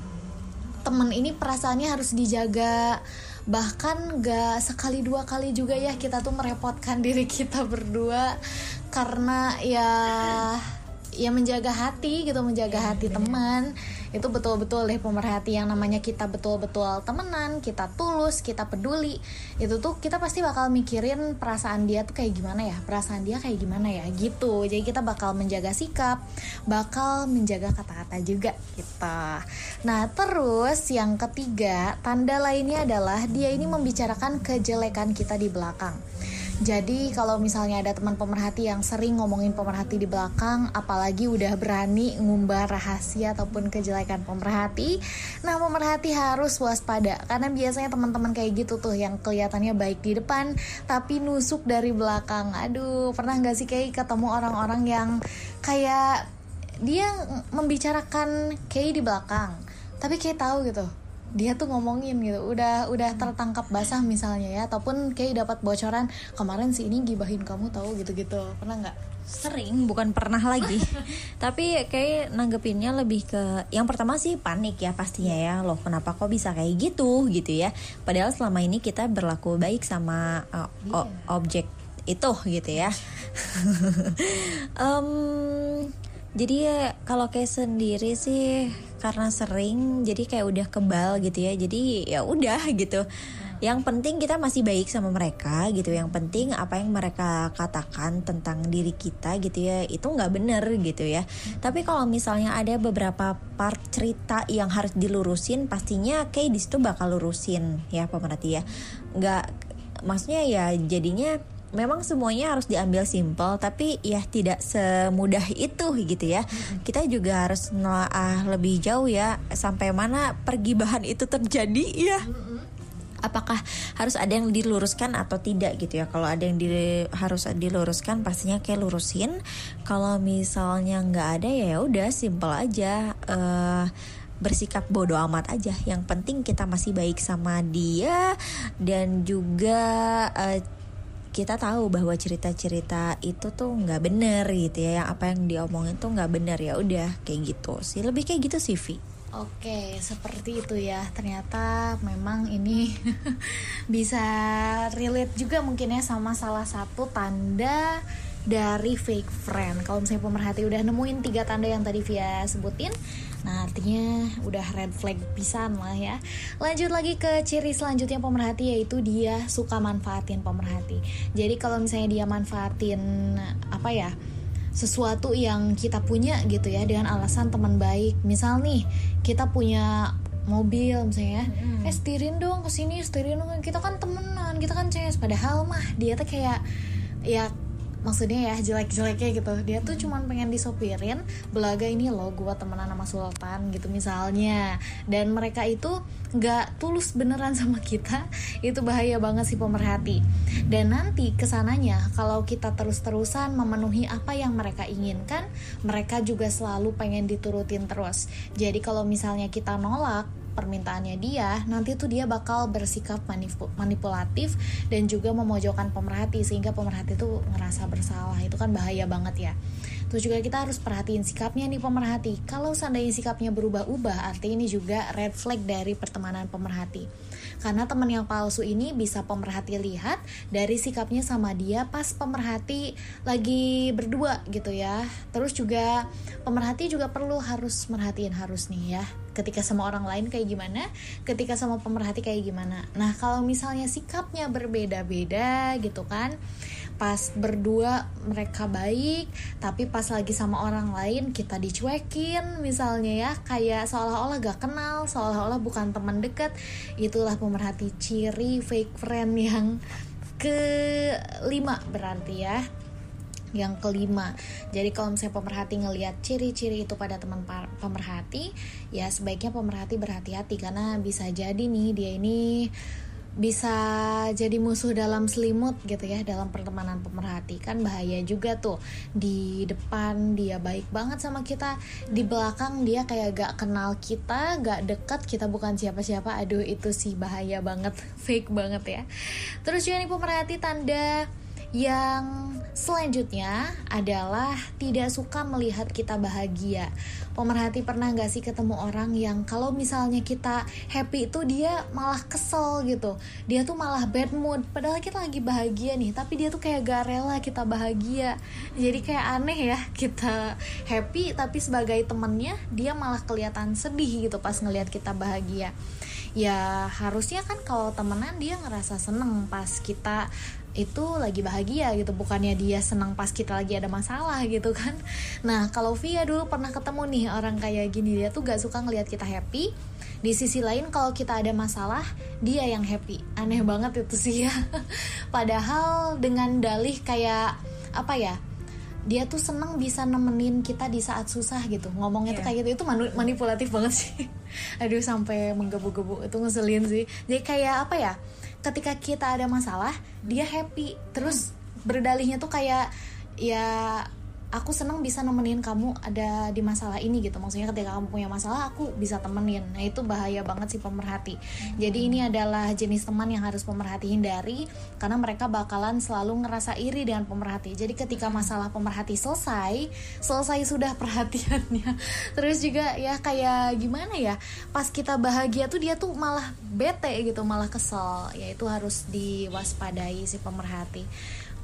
temen ini perasaannya harus dijaga bahkan gak sekali dua kali juga ya kita tuh merepotkan diri kita berdua. Karena ya ya menjaga hati gitu menjaga hati teman itu betul-betul deh pemerhati yang namanya kita betul-betul temenan kita tulus kita peduli. Itu tuh kita pasti bakal mikirin perasaan dia tuh kayak gimana ya? Perasaan dia kayak gimana ya? Gitu. Jadi kita bakal menjaga sikap bakal menjaga kata-kata juga gitu. Nah terus yang ketiga tanda lainnya adalah dia ini membicarakan kejelekan kita di belakang jadi kalau misalnya ada teman pemerhati yang sering ngomongin pemerhati di belakang, apalagi udah berani ngumbar rahasia ataupun kejelekan pemerhati, nah pemerhati harus waspada karena biasanya teman-teman kayak gitu tuh yang kelihatannya baik di depan tapi nusuk dari belakang. Aduh, pernah nggak sih kayak ketemu orang-orang yang kayak dia membicarakan kayak di belakang, tapi kayak tahu gitu dia tuh ngomongin gitu udah udah tertangkap basah misalnya ya ataupun kayak dapat bocoran kemarin si ini gibahin kamu tahu gitu-gitu. Pernah nggak? Sering bukan pernah lagi. Tapi kayak nanggepinnya lebih ke yang pertama sih panik ya pastinya ya loh kenapa kok bisa kayak gitu? Gitu ya. Padahal selama ini kita berlaku baik sama uh, iya. objek itu gitu ya. Um, jadi ya kalau kayak sendiri sih karena sering jadi kayak udah kebal gitu ya. Jadi ya udah gitu. Yang penting kita masih baik sama mereka gitu. Yang penting apa yang mereka katakan tentang diri kita gitu ya itu nggak bener gitu ya. Tapi kalau misalnya ada beberapa part cerita yang harus dilurusin pastinya kayak di situ bakal lurusin ya pemerhati ya. Nggak maksudnya ya jadinya memang semuanya harus diambil simpel tapi ya tidak semudah itu gitu ya. Kita juga harus nelaah lebih jauh ya sampai mana pergibahan itu terjadi ya. Apakah harus ada yang diluruskan atau tidak gitu ya. Kalau ada yang di, harus diluruskan pastinya kayak lurusin. Kalau misalnya nggak ada ya udah simpel aja. Uh, bersikap bodoh amat aja. Yang penting kita masih baik sama dia dan juga uh, kita tahu bahwa cerita-cerita itu tuh nggak bener gitu ya yang apa yang diomongin tuh nggak bener ya udah kayak gitu sih lebih kayak gitu sih Vi Oke, seperti itu ya. Ternyata memang ini bisa relate juga mungkin ya sama salah satu tanda dari fake friend. Kalau misalnya pemerhati udah nemuin tiga tanda yang tadi Via sebutin, nah artinya udah red flag pisan lah ya. Lanjut lagi ke ciri selanjutnya pemerhati yaitu dia suka manfaatin pemerhati. Jadi kalau misalnya dia manfaatin apa ya? sesuatu yang kita punya gitu ya dengan alasan teman baik misal nih kita punya mobil misalnya hmm. eh setirin dong ke sini setirin dong kita kan temenan kita kan CS padahal mah dia tuh kayak ya maksudnya ya jelek-jeleknya gitu. Dia tuh cuman pengen disopirin belaga ini loh gue temenan sama Sultan gitu misalnya. Dan mereka itu nggak tulus beneran sama kita. Itu bahaya banget sih pemerhati. Dan nanti ke sananya kalau kita terus-terusan memenuhi apa yang mereka inginkan mereka juga selalu pengen diturutin terus. Jadi kalau misalnya kita nolak permintaannya dia, nanti tuh dia bakal bersikap manipulatif dan juga memojokkan pemerhati sehingga pemerhati tuh ngerasa bersalah. Itu kan bahaya banget ya. Terus juga kita harus perhatiin sikapnya nih pemerhati. Kalau seandainya sikapnya berubah-ubah, artinya ini juga red flag dari pertemanan pemerhati. Karena teman yang palsu ini bisa pemerhati lihat dari sikapnya sama dia pas pemerhati lagi berdua gitu ya. Terus juga pemerhati juga perlu harus merhatiin harus nih ya ketika sama orang lain kayak gimana, ketika sama pemerhati kayak gimana. Nah, kalau misalnya sikapnya berbeda-beda gitu kan, pas berdua mereka baik, tapi pas lagi sama orang lain kita dicuekin misalnya ya, kayak seolah-olah gak kenal, seolah-olah bukan teman dekat. Itulah pemerhati ciri fake friend yang kelima berarti ya yang kelima. Jadi kalau misalnya pemerhati ngelihat ciri-ciri itu pada teman pemerhati ya sebaiknya pemerhati berhati-hati. Karena bisa jadi nih dia ini bisa jadi musuh dalam selimut gitu ya dalam pertemanan pemerhati. Kan bahaya juga tuh. Di depan dia baik banget sama kita. Di belakang dia kayak gak kenal kita gak dekat kita bukan siapa-siapa. Aduh itu sih bahaya banget fake banget ya. Terus juga nih pemerhati tanda yang selanjutnya adalah tidak suka melihat kita bahagia. Pemerhati pernah gak sih ketemu orang yang kalau misalnya kita happy itu dia malah kesel gitu. Dia tuh malah bad mood. Padahal kita lagi bahagia nih, tapi dia tuh kayak gak rela kita bahagia. Jadi kayak aneh ya kita happy tapi sebagai temennya dia malah kelihatan sedih gitu pas ngelihat kita bahagia ya harusnya kan kalau temenan dia ngerasa seneng pas kita itu lagi bahagia gitu bukannya dia senang pas kita lagi ada masalah gitu kan. Nah kalau Via dulu pernah ketemu nih orang kayak gini dia tuh gak suka ngelihat kita happy. Di sisi lain kalau kita ada masalah dia yang happy. Aneh banget itu sih ya. Padahal dengan dalih kayak apa ya dia tuh seneng bisa nemenin kita di saat susah gitu. Ngomongnya yeah. tuh iya. kayak gitu. Itu manipulatif banget sih. Aduh sampai menggebu-gebu. Itu ngeselin sih. Jadi kayak apa ya ketika kita ada masalah dia happy. Terus berdalihnya tuh kayak ya aku seneng bisa nemenin kamu ada di masalah ini gitu. Maksudnya ketika kamu punya masalah aku bisa temenin. Nah itu bahaya banget sih pemerhati. Jadi ini adalah jenis teman yang harus pemerhati hindari karena mereka bakalan selalu ngerasa iri dengan pemerhati. Jadi ketika masalah pemerhati selesai selesai sudah perhatiannya. Terus juga ya kayak gimana ya pas kita bahagia tuh dia tuh malah bete gitu malah kesel. Ya itu harus diwaspadai si pemerhati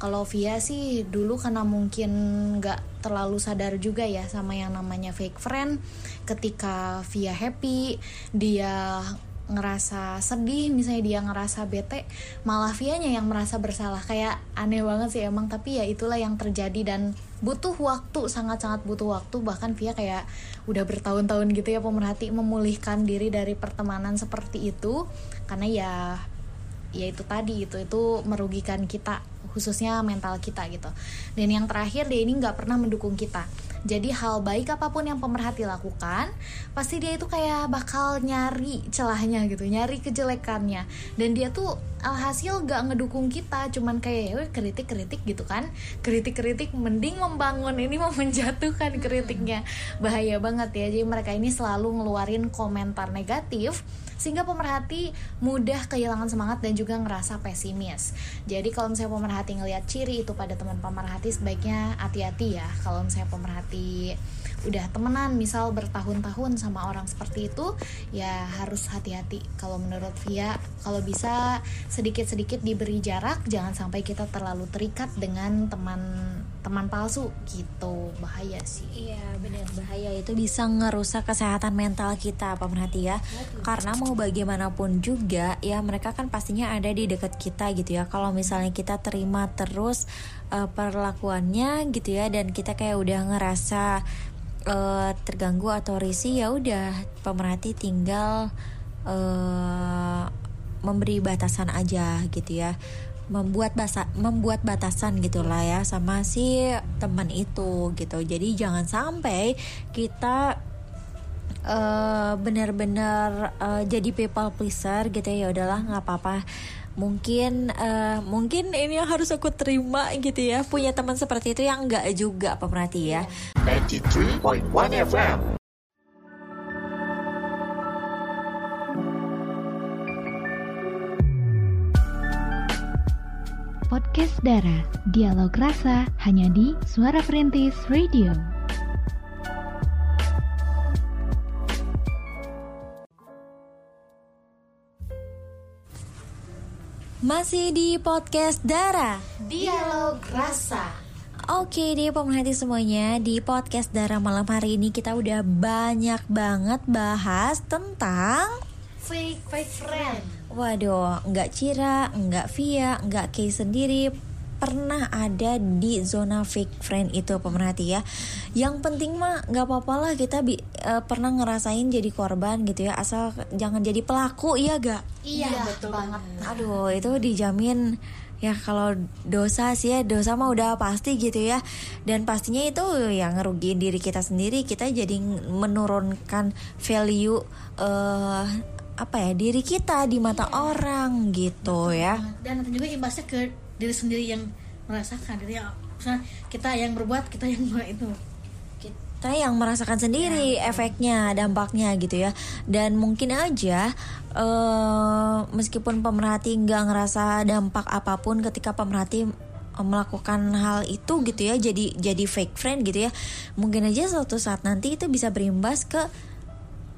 kalau Via sih dulu karena mungkin nggak terlalu sadar juga ya sama yang namanya fake friend ketika Via happy dia ngerasa sedih misalnya dia ngerasa bete malah Vianya yang merasa bersalah. Kayak aneh banget sih emang tapi ya itulah yang terjadi dan butuh waktu sangat-sangat butuh waktu. Bahkan Via kayak udah bertahun-tahun gitu ya pemerhati memulihkan diri dari pertemanan seperti itu. Karena ya ya itu tadi itu itu merugikan kita khususnya mental kita gitu dan yang terakhir dia ini nggak pernah mendukung kita Jadi hal baik apa pun yang pemerhati lakukan, pasti dia itu kayak bakal nyari celahnya gitu, nyari kejelekannya. Dan dia tuh alhasil gak ngedukung kita, cuman kayak ya kritik-kritik gitu kan. Kritik-kritik mending membangun ini mau menjatuhkan kritiknya. Bahaya banget ya. Jadi mereka ini selalu ngeluarin komentar negatif sehingga pemerhati mudah kehilangan semangat dan juga ngerasa pesimis. Jadi kalau misalnya pemerhati ngelihat ciri itu pada teman pemerhati sebaiknya hati-hati ya. Kalau misalnya pemerhati udah temenan misal bertahun-tahun sama orang seperti itu ya harus hati-hati kalau menurut Via kalau bisa sedikit-sedikit diberi jarak jangan sampai kita terlalu terikat dengan teman teman palsu gitu. Bahaya sih. Iya benar bahaya. Itu bisa ngerusak kesehatan mental kita pemerhati ya. Karena mau bagaimanapun juga ya mereka kan pastinya ada di dekat kita gitu ya. Kalau misalnya kita terima terus uh, perlakuannya gitu ya dan kita kayak udah ngerasa uh, terganggu atau risih ya udah pemerhati tinggal uh, memberi batasan aja gitu ya. Membuat basa membuat batasan gitulah ya sama si teman itu gitu. Jadi jangan sampai kita uh, benar-benar uh, jadi people pleaser gitu ya. Udahlah nggak apa-apa. Mungkin uh, mungkin ini yang harus aku terima gitu ya. Punya teman seperti itu yang enggak juga pemerhati ya. 93.1 FM. Podcast Dara, dialog rasa hanya di Suara Perintis Radio. masih di podcast Dara. Dialog rasa. Oke deh pemerhati semuanya. Di podcast Dara malam hari ini Kita udah banyak banget bahas tentang fake fake friend Waduh, nggak Cira, nggak Via, nggak Kay sendiri pernah ada di zona fake friend itu pemerhati ya. Yang penting mah nggak apa-apa lah kita bi uh, pernah ngerasain jadi korban gitu ya, asal jangan jadi pelaku ya gak? iya, betul banget Aduh, itu dijamin ya kalau dosa sih ya dosa mah udah pasti gitu ya dan pastinya itu yang ngerugiin diri kita sendiri kita jadi menurunkan value uh, apa ya diri kita di mata orang gitu ya. Dan juga imbasnya ke diri sendiri yang merasakan. Diri yang misalnya kita yang berbuat kita yang buat itu. Kita yang merasakan sendiri efeknya dampaknya gitu ya. Dan mungkin aja eh meskipun pemerhati nggak ngerasa dampak apa pun ketika pemerhati eh, melakukan hal itu gitu ya jadi jadi fake friend gitu ya mungkin aja suatu saat nanti itu bisa berimbas ke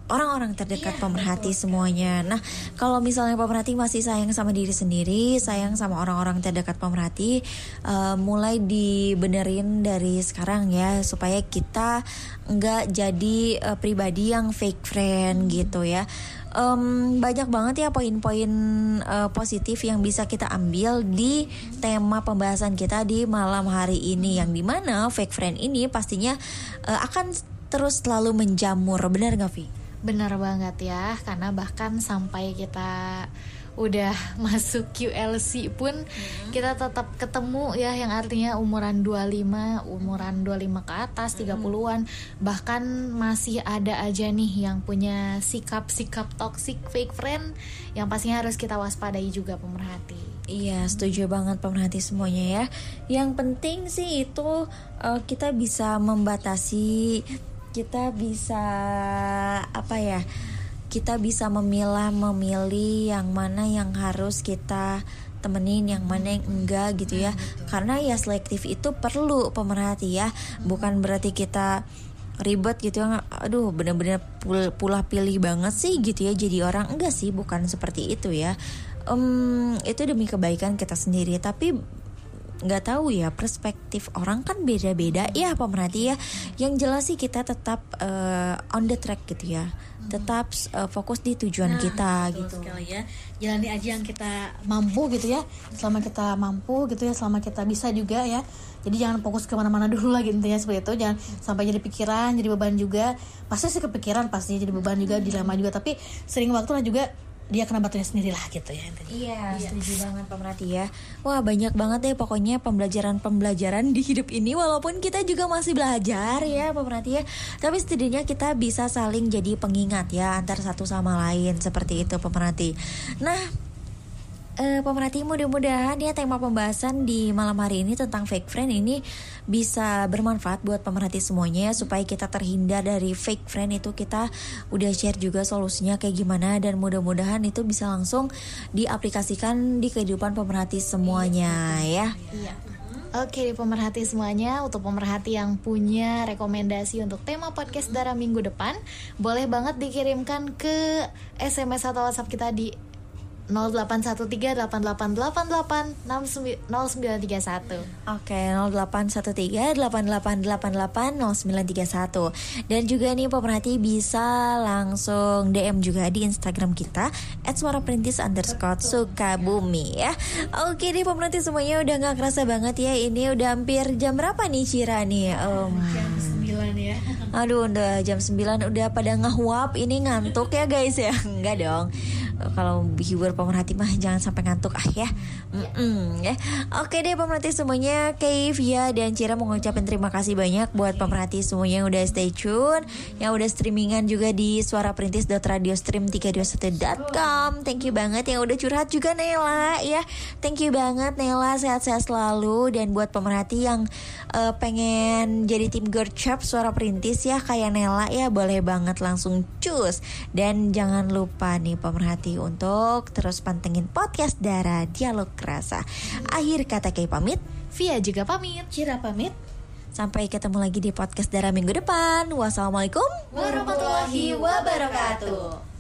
orang-orang terdekat pemerhati semuanya. Nah, kalau misalnya pemerhati masih sayang sama diri sendiri, sayang sama orang-orang terdekat pemerhati, uh, mulai dibenerin dari sekarang ya supaya kita nggak jadi uh, pribadi yang fake friend gitu ya. Um, banyak banget ya poin-poin uh, positif yang bisa kita ambil di tema pembahasan kita di malam hari ini yang di mana fake friend ini pastinya uh, akan terus selalu menjamur benar nggak Vi? Benar banget ya, karena bahkan sampai kita udah masuk QLC pun kita tetap ketemu ya yang artinya umuran 25, umuran 25 ke atas 30-an bahkan masih ada aja nih yang punya sikap-sikap toxic fake friend yang pastinya harus kita waspadai juga pemerhati. Iya, setuju banget pemerhati semuanya ya. Yang penting sih itu uh, kita bisa membatasi, kita bisa apa ya? Kita bisa memilah memilih yang mana yang harus kita temenin yang mana yang enggak gitu ya. Karena ya selektif itu perlu pemerhati ya. Bukan berarti kita ribet gitu ya aduh bener-bener pul pula pilih banget sih gitu ya jadi orang enggak sih bukan seperti itu ya Em, itu demi kebaikan kita sendiri tapi nggak tahu ya perspektif orang kan beda-beda. Ya pemerhati ya? Yang jelas sih kita tetap eh, on the track gitu ya. Tetap eh, fokus di tujuan kita betul gitu. sekali ya. Jalani aja yang kita mampu gitu ya. Selama kita mampu gitu ya selama kita bisa juga ya. Jadi jangan fokus ke mana-mana dulu lah gitu ya seperti itu. Jangan sampai jadi pikiran jadi beban juga. Pasti sih kepikiran pasti jadi beban juga dilema juga. Tapi sering waktu lah juga dia kena batunya sendiri lah gitu ya intinya. Iya, setuju banget pemerhati ya. Wah, banyak banget deh pokoknya pembelajaran-pembelajaran di hidup ini walaupun kita juga masih belajar ya pemerhati ya. Tapi setidaknya kita bisa saling jadi pengingat ya antar satu sama lain seperti itu pemerhati. Nah, eh, pemerhati mudah-mudahan ya tema pembahasan di malam hari ini tentang fake friend ini bisa bermanfaat buat pemerhati semuanya supaya kita terhindar dari fake friend itu kita udah share juga solusinya kayak gimana dan mudah-mudahan itu bisa langsung diaplikasikan di kehidupan pemerhati semuanya ya. Oke deh pemerhati semuanya Untuk pemerhati yang punya rekomendasi untuk tema podcast Dara minggu depan Boleh banget dikirimkan ke SMS atau WhatsApp kita di 081388880931 Oke, 081388880931 Dan juga nih pemerhati bisa langsung DM juga di Instagram kita underscore Sukabumi ya. Oke deh pemerhati semuanya udah gak kerasa banget ya Ini udah hampir jam berapa nih Cira nih? Em, Jam 9 ya. Aduh udah jam 9 udah pada ngehuap Ini ngantuk ya guys ya? Enggak dong Kalau hibur pemerhati mah jangan sampai ngantuk ah ya. Mm-mm, ya. Oke deh pemerhati semuanya Kay, Via, dan Cira mau ngucapin terima kasih banyak Buat pemerhati semuanya yang udah stay tune Yang udah streamingan juga di suaraperintis.radiostream321.com Thank you banget yang udah curhat juga Nela ya. Thank you banget Nela sehat-sehat selalu. Dan buat pemerhati yang eh, pengen jadi tim gercep suara perintis ya kayak Nela ya boleh banget langsung cus. Dan jangan lupa nih pemerhati untuk terus pantengin podcast Dara Dialog Rasa. Akhir kata kayak pamit. Via juga pamit. Cira pamit. sampai ketemu lagi di podcast Dara minggu depan. Wassalamualaikum Warahmatullahi wabarakatuh